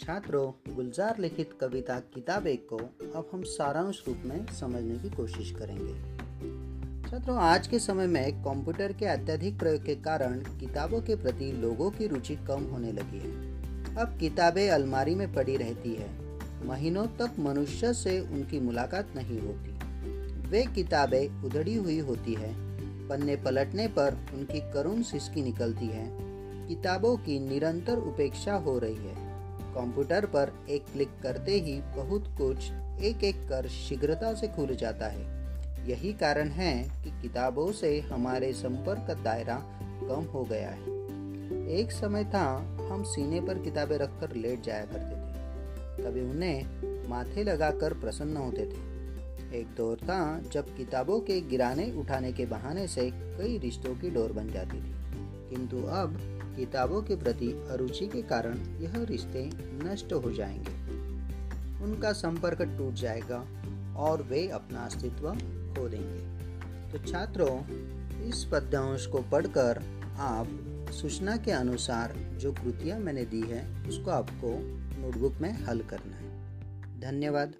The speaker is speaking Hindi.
छात्रों गुलजार लिखित कविता किताब एक को अब हम सारांश रूप में समझने की कोशिश करेंगे। छात्रों, आज के समय में कंप्यूटर के अत्यधिक प्रयोग के कारण किताबों के प्रति लोगों की रुचि कम होने लगी है। अब किताबें अलमारी में पड़ी रहती है। महीनों तक मनुष्य से उनकी मुलाकात नहीं होती। वे किताबें उधड़ी हुई होती है। पन्ने पलटने पर उनकी करुण सिसकी निकलती है। किताबों की निरंतर उपेक्षा हो रही है। कंप्यूटर पर एक क्लिक करते ही बहुत कुछ एक एक कर शीघ्रता से खुल जाता है। यही कारण है कि किताबों से हमारे संपर्क का दायरा कम हो गया है। एक समय था हम सीने पर किताबें रखकर लेट जाया करते थे। कभी उन्हें माथे लगाकर प्रसन्न होते थे। एक दौर था जब किताबों के गिराने उठाने के बहाने से कई रिश्तों की डोर बन जाती थी। किंतु अब किताबों के प्रति अरुचि के कारण यह रिश्ते नष्ट हो जाएँगे। उनका संपर्क टूट जाएगा और वे अपना अस्तित्व खो देंगे तो छात्रों, इस पद्यांश को पढ़कर आप सूचना के अनुसार जो कृतियाँ मैंने दी है, उसको आपको नोटबुक में हल करना है। धन्यवाद।